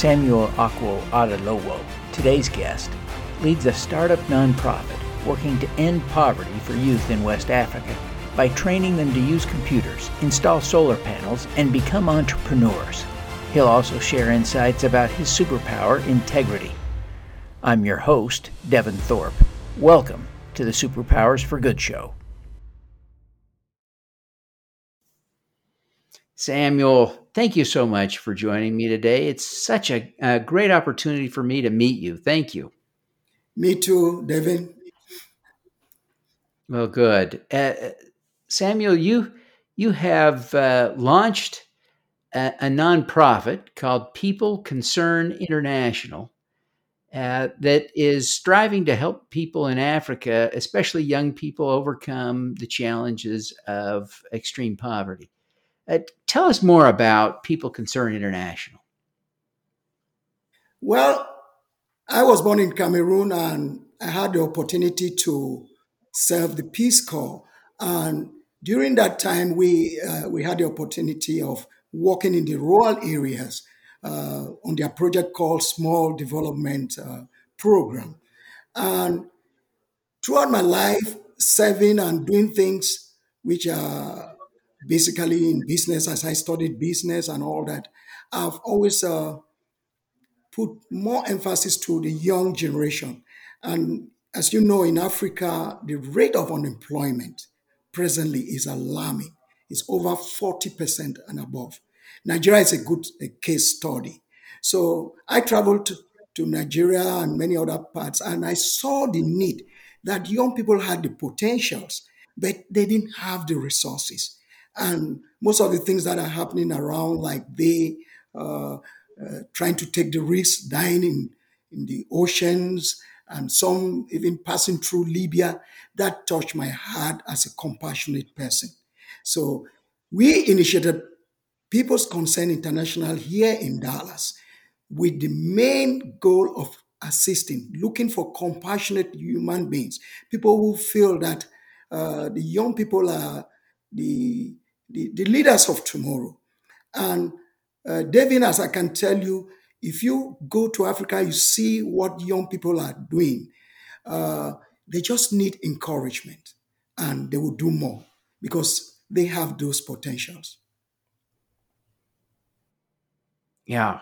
Samuel Akwo Adolowo, today's guest, leads a startup nonprofit working to end poverty for youth in West Africa by training them to use computers, install solar panels, and become entrepreneurs. He'll also share insights about his superpower, integrity. I'm your host, Devin Thorpe. Welcome to the Superpowers for Good show. Samuel, thank you so much for joining me today. It's such a, a great opportunity for me to meet you. Thank you. Me too, David. Well, good. Uh, Samuel, you you have uh, launched a, a, nonprofit called People Concern International uh, that is striving to help people in Africa, especially young people, overcome the challenges of extreme poverty. Uh, tell us more about People Concern International. Well, I was born in Cameroon and I had the opportunity to serve the Peace Corps. And during that time, we, uh, we had the opportunity of working in the rural areas uh, on their project called Small Development uh, Program. And throughout my life, serving and doing things which are basically in business as I studied business and all that, I've always uh, put more emphasis to the young generation. And as you know, in Africa, the rate of unemployment presently is alarming. It's over 40% and above. Nigeria is a good a case study. So I traveled to, to Nigeria and many other parts, and I saw the need that young people had the potentials, but they didn't have the resources and most of the things that are happening around, like they uh, uh, trying to take the risk, dying in, in the oceans, and some even passing through Libya, that touched my heart as a compassionate person. So we initiated People's Concern International here in Dallas with the main goal of assisting, looking for compassionate human beings, people who feel that uh, the young people are the the, the leaders of tomorrow. And uh, David, as I can tell you, if you go to Africa, you see what young people are doing. Uh, they just need encouragement and they will do more because they have those potentials. Yeah.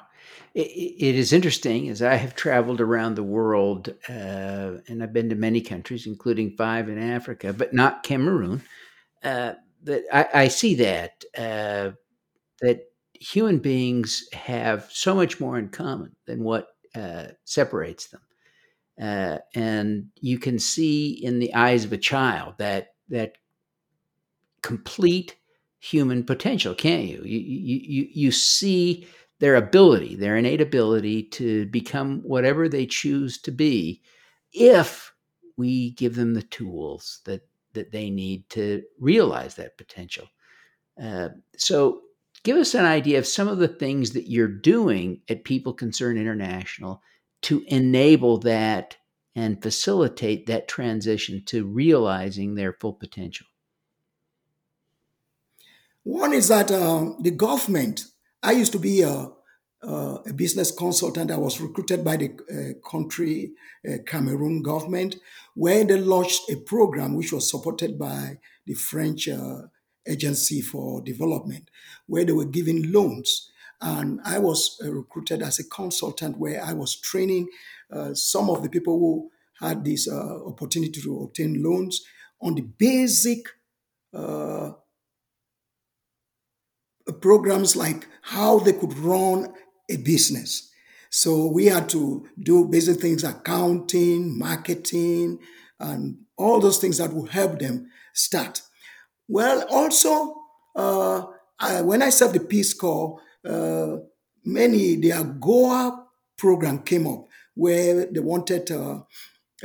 It, it is interesting as I have traveled around the world uh, and I've been to many countries, including five in Africa, but not Cameroon. Uh, that I, I see that uh, that human beings have so much more in common than what uh, separates them, uh, and you can see in the eyes of a child that that complete human potential, can't you? You you you, you see their ability, their innate ability to become whatever they choose to be, if we give them the tools that that they need to realize that potential. Uh, so, give us an idea of some of the things that you're doing at People Concern International to enable that and facilitate that transition to realizing their full potential. One is that uh, the government, I used to be a, uh, a business consultant. I was recruited by the uh, country uh, Cameroon government, where they launched a program which was supported by the French uh, Agency for Development, where they were giving loans. And I was uh, recruited as a consultant, where I was training uh, some of the people who had this opportunity to obtain loans on the basic programs like how they could run a business. So we had to do basic things, accounting, marketing, and all those things that will help them start. Well, also, uh, I, when I served the Peace Corps, uh, many, the AGOA program came up where they wanted uh,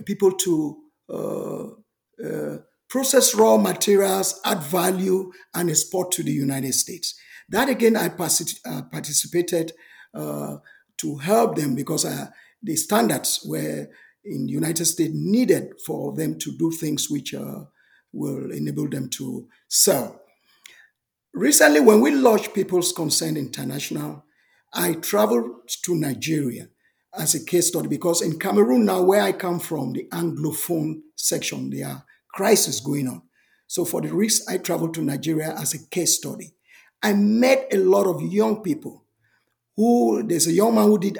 people to uh, uh, process raw materials, add value, and export to the United States. That again, I uh, participated uh, to help them because uh, the standards were in the United States needed for them to do things which uh, will enable them to sell. Recently, when we launched People's Concern International, I traveled to Nigeria as a case study because in Cameroon now, where I come from, the Anglophone section, there are crisis going on. So for the risk, I traveled to Nigeria as a case study. I met a lot of young people who there's a young man who did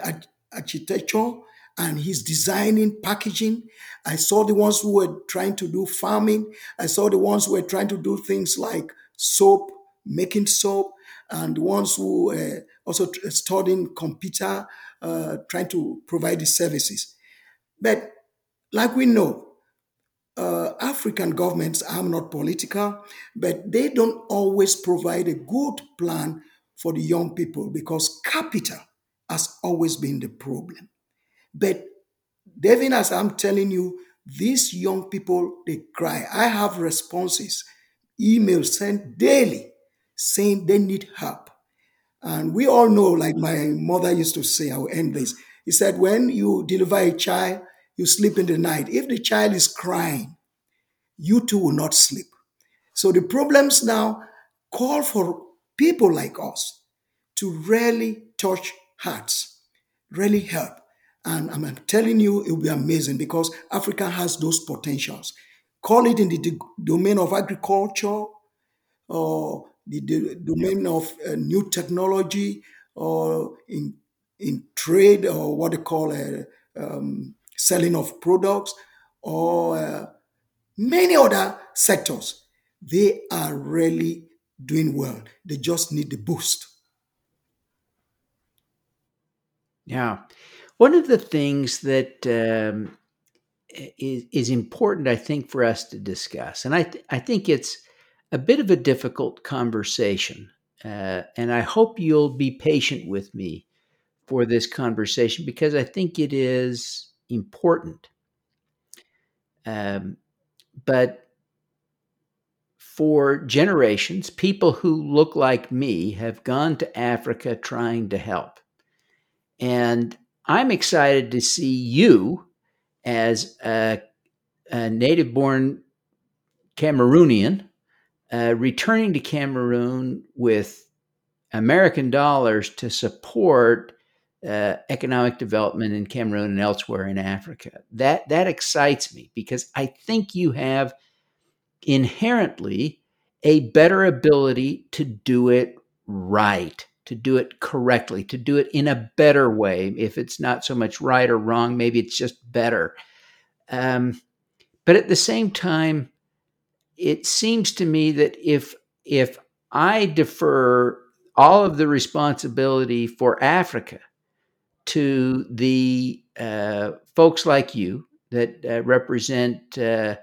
architecture and he's designing packaging. I saw the ones who were trying to do farming. I saw the ones who were trying to do things like soap, making soap, and the ones who also studying computer, uh, trying to provide the services. But like we know, uh, African governments, I'm not political, but they don't always provide a good plan for the young people because capital has always been the problem. But Devin, as I'm telling you, these young people, they cry. I have responses, emails sent daily saying they need help. And we all know, like my mother used to say, I'll end this. He said, when you deliver a child, you sleep in the night. If the child is crying, you too will not sleep. So the problems now call for people like us to really touch hearts, really help. And I'm telling you, it will be amazing because Africa has those potentials. Call it in the domain of agriculture or the, the domain of uh, new technology or in, in trade or what they call uh, um, selling of products or uh, many other sectors. They are really doing well. They just need the boost. Yeah. One of the things that um, is, is important, I think, for us to discuss, and I, th- I think it's a bit of a difficult conversation, uh, and I hope you'll be patient with me for this conversation because I think it is important. Um, but for generations, people who look like me have gone to Africa trying to help. And I'm excited to see you as a, a native born Cameroonian uh, returning to Cameroon with American dollars to support uh, economic development in Cameroon and elsewhere in Africa. That that excites me because I think you have inherently a better ability to do it right to do it correctly, to do it in a better way. If it's not so much right or wrong, maybe it's just better. Um, but at the same time, it seems to me that if if I defer all of the responsibility for Africa to the uh, folks like you that uh, represent uh,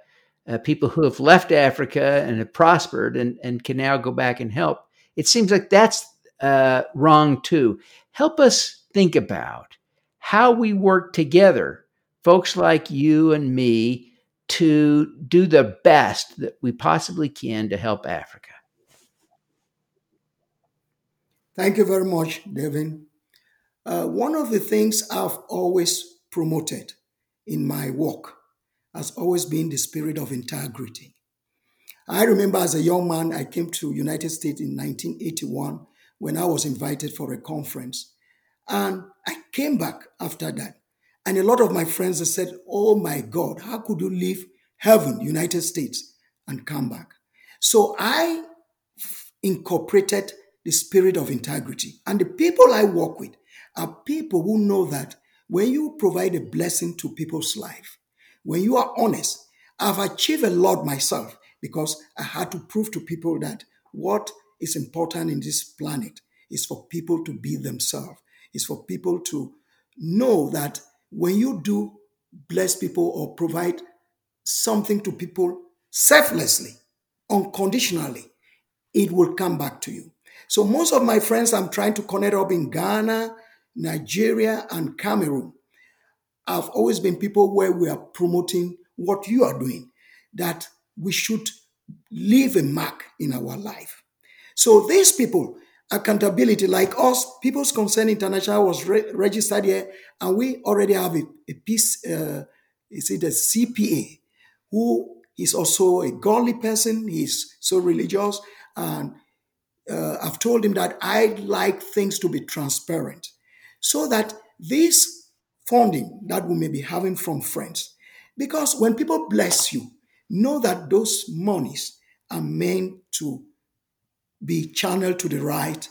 uh people who have left Africa and have prospered and, and can now go back and help, it seems like that's uh, wrong too. Help us think about how we work together, folks like you and me, to do the best that we possibly can to help Africa. Thank you very much, Devin. Uh, one of the things I've always promoted in my work has always been the spirit of integrity. I remember as a young man, I came to United States in 1981 when I was invited for a conference. And I came back after that. And a lot of my friends said, Oh my God, how could you leave heaven, United States, and come back? So I incorporated the spirit of integrity. And the people I work with are people who know that when you provide a blessing to people's life, when you are honest, I've achieved a lot myself because I had to prove to people that what is important in this planet is for people to be themselves. is for people to know that when you do bless people or provide something to people selflessly, unconditionally, it will come back to you. So most of my friends I'm trying to connect up in Ghana, Nigeria, and Cameroon have always been people where we are promoting what you are doing, that we should leave a mark in our life. So these people, accountability, like us, People's Concern International was re- registered here, and we already have a, a piece, uh, is it a CPA, who is also a godly person, he's so religious, and uh, I've told him that I'd like things to be transparent so that this funding that we may be having from friends, because when people bless you, know that those monies are meant to be channeled to the right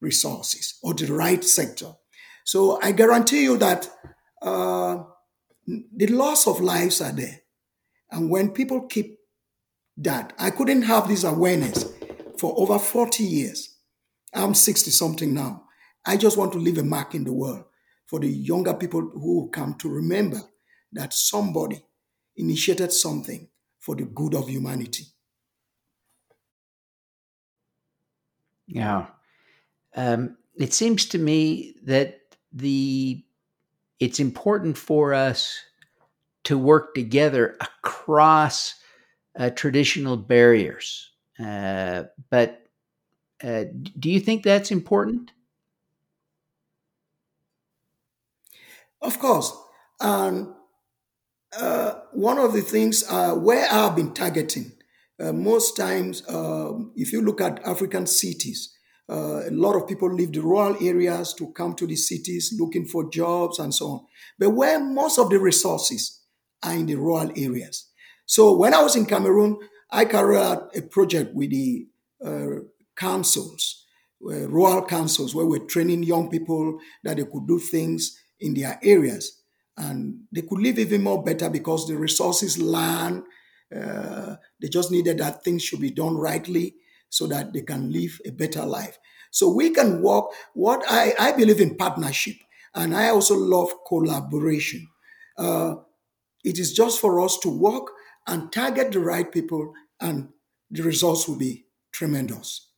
resources or the right sector. So I guarantee you that uh, the loss of lives are there. And when people keep that, I couldn't have this awareness for over 40 years. I'm 60 something now. I just want to leave a mark in the world for the younger people who come to remember that somebody initiated something for the good of humanity. Yeah. Um, it seems to me that the it's important for us to work together across uh, traditional barriers. Uh, but uh, do you think that's important? Of course. And uh, one of the things uh, where I've been targeting, uh, most times, um, if you look at African cities, uh, a lot of people leave the rural areas to come to the cities looking for jobs and so on. But where most of the resources are in the rural areas. So when I was in Cameroon, I carried out a project with the uh, councils, uh, rural councils, where we're training young people that they could do things in their areas. And they could live even more better because the resources, land, uh, they just needed that things should be done rightly so that they can live a better life. So we can work. What I, I believe in partnership, and I also love collaboration. Uh, it is just for us to work and target the right people, and the results will be tremendous.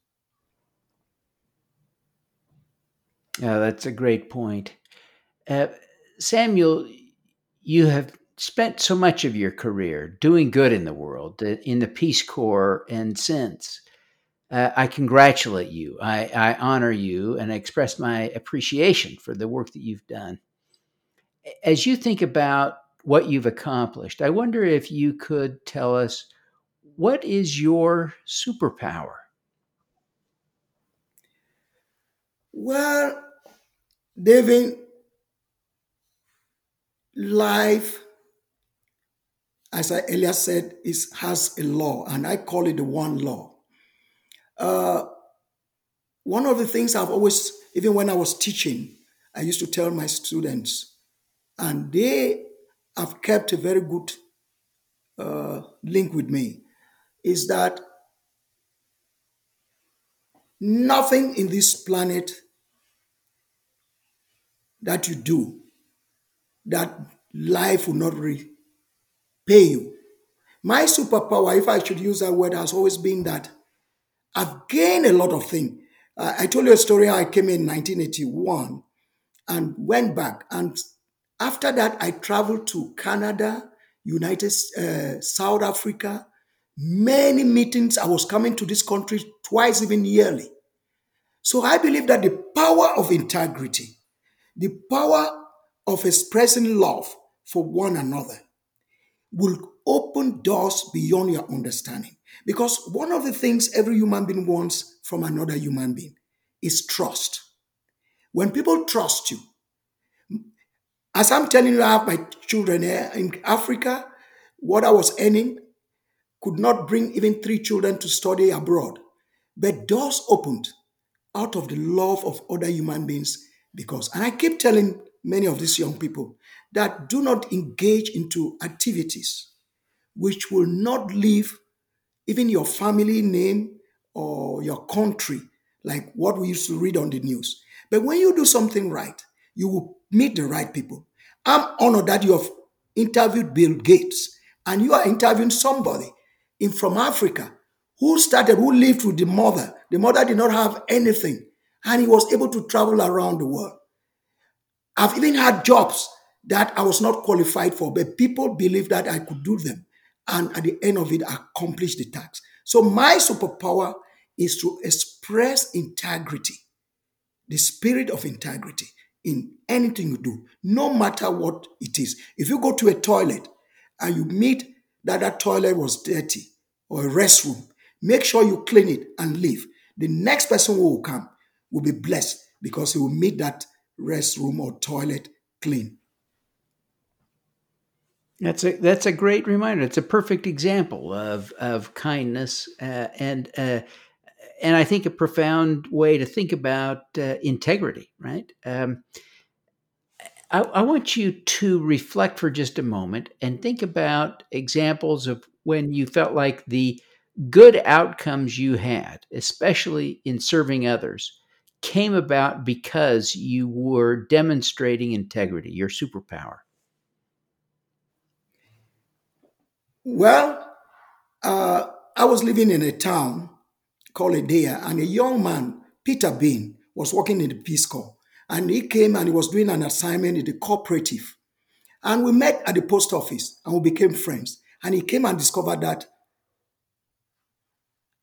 Yeah, that's a great point. Uh, Samuel, you have spent so much of your career doing good in the world, uh, in the Peace Corps and since. Uh, I congratulate you. I, I, honor you and I express my appreciation for the work that you've done. As you think about what you've accomplished, I wonder if you could tell us what is your superpower? Well, David, life, as I earlier said, is has a law, and I call it the one law. Uh, one of the things I've always, even when I was teaching, I used to tell my students, and they have kept a very good uh, link with me, is that nothing in this planet that you do that life will not repay you. My superpower, if I should use that word, has always been that I've gained a lot of things. Uh, I told you a story how I came in 1981 and went back. And after that, I traveled to Canada, United uh, South Africa, many meetings. I was coming to this country twice, even yearly. So I believe that the power of integrity, the power of expressing love for one another will open doors beyond your understanding. Because one of the things every human being wants from another human being is trust. When people trust you, as I'm telling you, I have my children here in Africa, what I was earning could not bring even three children to study abroad. But doors opened out of the love of other human beings because, and I keep telling many of these young people that do not engage into activities which will not leave even your family name or your country, like what we used to read on the news. But when you do something right, you will meet the right people. I'm honored that you have interviewed Bill Gates and you are interviewing somebody in from Africa who started, who lived with the mother. The mother did not have anything, and he was able to travel around the world. I've even had jobs that I was not qualified for, but people believed that I could do them. And at the end of it, accomplish the task. So my superpower is to express integrity, the spirit of integrity in anything you do, no matter what it is. If you go to a toilet and you meet that that toilet was dirty or a restroom, make sure you clean it and leave. the next person who will come will be blessed because he will meet that restroom or toilet clean. That's a that's a great reminder. It's a perfect example of of kindness uh, and uh, and I think a profound way to think about uh, integrity. Right. Um, I, I want you to reflect for just a moment and think about examples of when you felt like the good outcomes you had, especially in serving others, came about because you were demonstrating integrity, your superpower. Well, uh, I was living in a town called Edea, and a young man, Peter Bean, was working in the Peace Corps. And he came and he was doing an assignment in the cooperative. And we met at the post office and we became friends. And he came and discovered that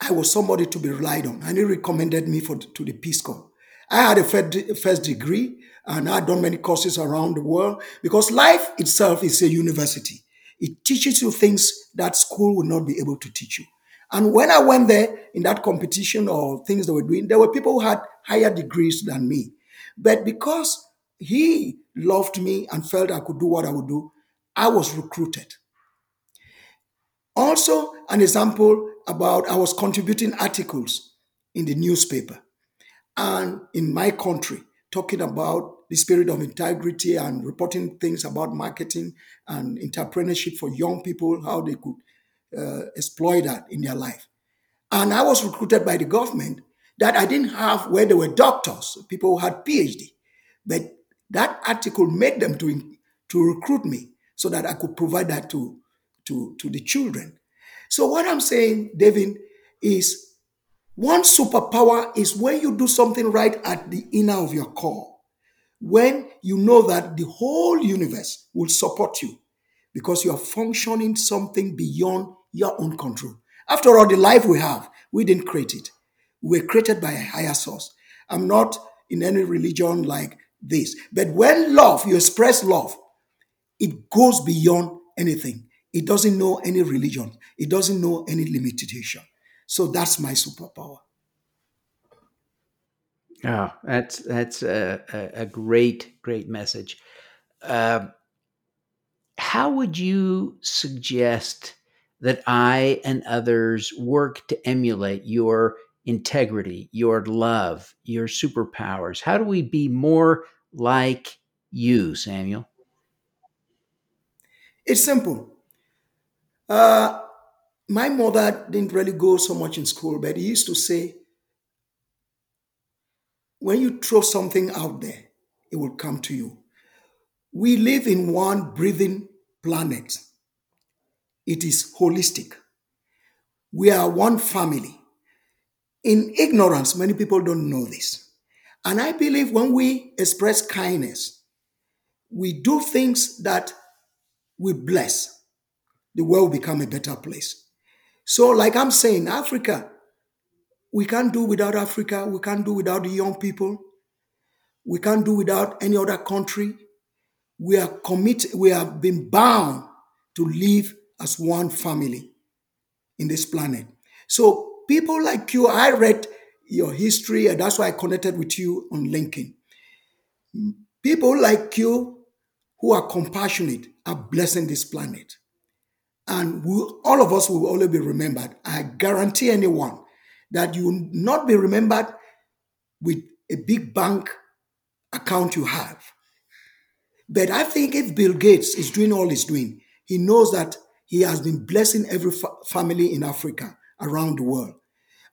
I was somebody to be relied on. And he recommended me for, to the Peace Corps. I had a first degree and I had done many courses around the world because life itself is a university. It teaches you things that school will not be able to teach you. And when I went there in that competition or things they were doing, there were people who had higher degrees than me. But because he loved me and felt I could do what I would do, I was recruited. Also, an example about I was contributing articles in the newspaper and in my country talking about the spirit of integrity and reporting things about marketing and entrepreneurship for young people, how they could uh, exploit that in their life. And I was recruited by the government that I didn't have where there were doctors, people who had PhD. But that article made them to, to recruit me so that I could provide that to, to, to the children. So what I'm saying, David, is one superpower is when you do something right at the inner of your core. When you know that the whole universe will support you because you are functioning something beyond your own control. After all, the life we have, we didn't create it. We were created by a higher source. I'm not in any religion like this. But when love, you express love, it goes beyond anything. It doesn't know any religion. It doesn't know any limitation. So that's my superpower. Oh, that's that's a, a, a great great message. Uh, how would you suggest that I and others work to emulate your integrity, your love, your superpowers? How do we be more like you, Samuel? It's simple. Uh, my mother didn't really go so much in school, but he used to say, when you throw something out there, it will come to you. We live in one breathing planet. It is holistic. We are one family. In ignorance, many people don't know this. And I believe when we express kindness, we do things that we bless, the world will become a better place. So, like I'm saying, Africa, we can't do without Africa. We can't do without the young people. We can't do without any other country. We are committed, we have been bound to live as one family in this planet. So people like you, I read your history, and that's why I connected with you on LinkedIn. People like you who are compassionate are blessing this planet. And we, all of us will always be remembered. I guarantee anyone that you will not be remembered with a big bank account you have. But I think if Bill Gates is doing all he's doing, he knows that he has been blessing every fa- family in Africa around the world.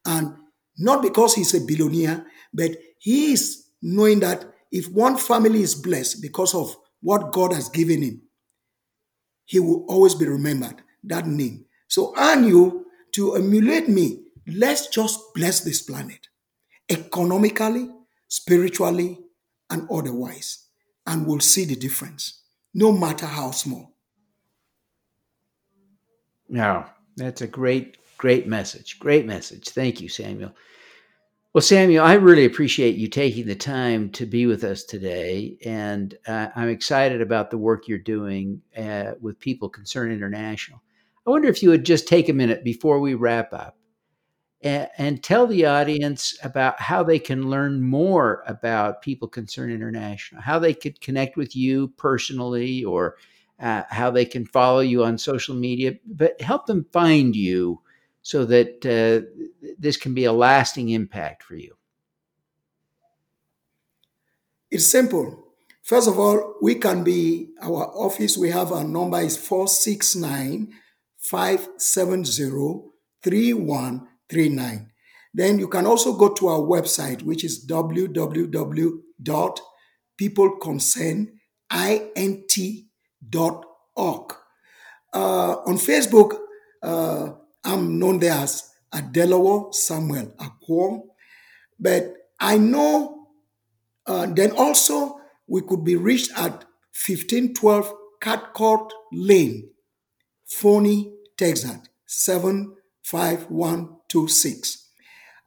And not because he's a billionaire, but he is knowing that if one family is blessed because of what God has given him, he will always be remembered, that name. So, and you, to emulate me, let's just bless this planet economically, spiritually, and otherwise. And we'll see the difference, no matter how small. No, that's a great, great message. Great message. Thank you, Samuel. Well, Samuel, I really appreciate you taking the time to be with us today. And uh, I'm excited about the work you're doing uh, with People Concern International. I wonder if you would just take a minute before we wrap up and, and tell the audience about how they can learn more about People Concern International, how they could connect with you personally, or uh, how they can follow you on social media, but help them find you so that uh, this can be a lasting impact for you. It's simple. First of all, we can be, our office, we have our number is 469 570 3139. Then you can also go to our website, which is www.peopleconcernint.org. Uh, on Facebook, uh, I'm known there as Adelowo Samuel Akwo. But I know uh, then also we could be reached at 1512 Catcourt Lane, Forney, Texas, 75126.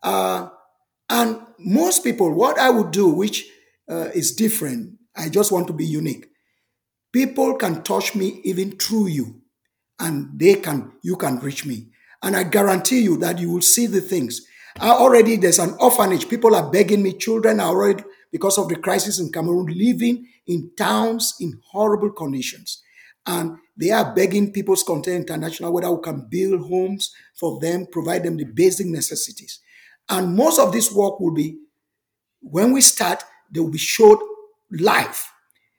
Uh, and most people, what I would do, which uh, is different, I just want to be unique. People can touch me even through you, and they can, you can reach me. And I guarantee you that you will see the things. I already, there's an orphanage. People are begging me. Children are already, because of the crisis in Cameroon, living in towns in horrible conditions. And they are begging People's Concern International whether we can build homes for them, provide them the basic necessities. And most of this work will be, when we start, they will be showed live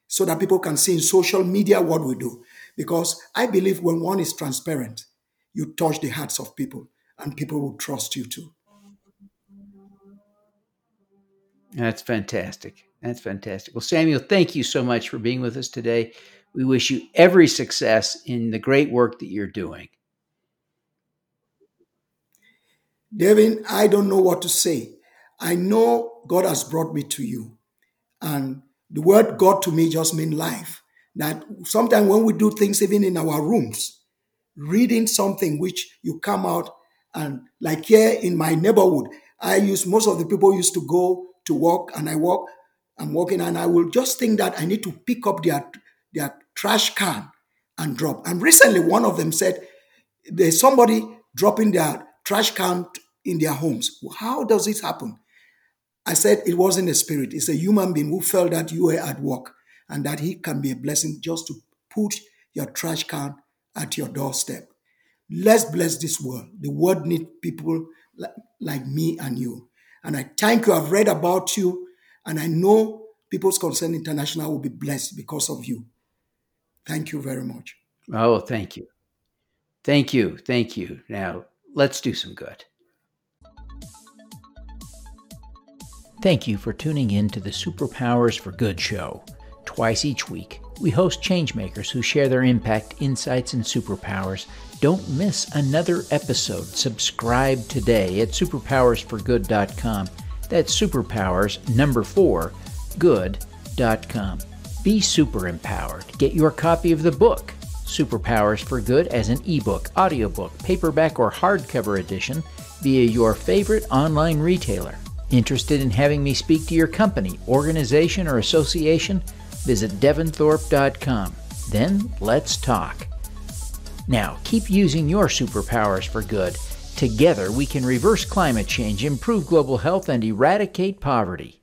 so that people can see in social media what we do. Because I believe when one is transparent, you touch the hearts of people and people will trust you too. That's fantastic. That's fantastic. Well, Samuel, thank you so much for being with us today. We wish you every success in the great work that you're doing. Devin, I don't know what to say. I know God has brought me to you. And the word God to me just means life. That sometimes when we do things even in our rooms, reading something which you come out and like here in my neighborhood, I use most of the people used to go to work and I walk, I'm walking and I will just think that I need to pick up their their trash can and drop. And recently one of them said there's somebody dropping their trash can in their homes. How does this happen? I said it wasn't a spirit, it's a human being who felt that you were at work and that he can be a blessing just to put your trash can at your doorstep. Let's bless this world. The world needs people like, like me and you. And I thank you. I've read about you, and I know People's Concern International will be blessed because of you. Thank you very much. Oh, thank you. Thank you. Thank you. Now, let's do some good. Thank you for tuning in to the Superpowers for Good show. Twice each week, we host changemakers who share their impact, insights, and superpowers. Don't miss another episode. Subscribe today at superpowersforgood.com. That's superpowers number four, good.com. Be super empowered. Get your copy of the book, Superpowers for Good, as an ebook, audiobook, paperback, or hardcover edition via your favorite online retailer. Interested in having me speak to your company, organization, or association? Visit devinthorpe.com. Then let's talk. Now, keep using your superpowers for good. Together, we can reverse climate change, improve global health, and eradicate poverty.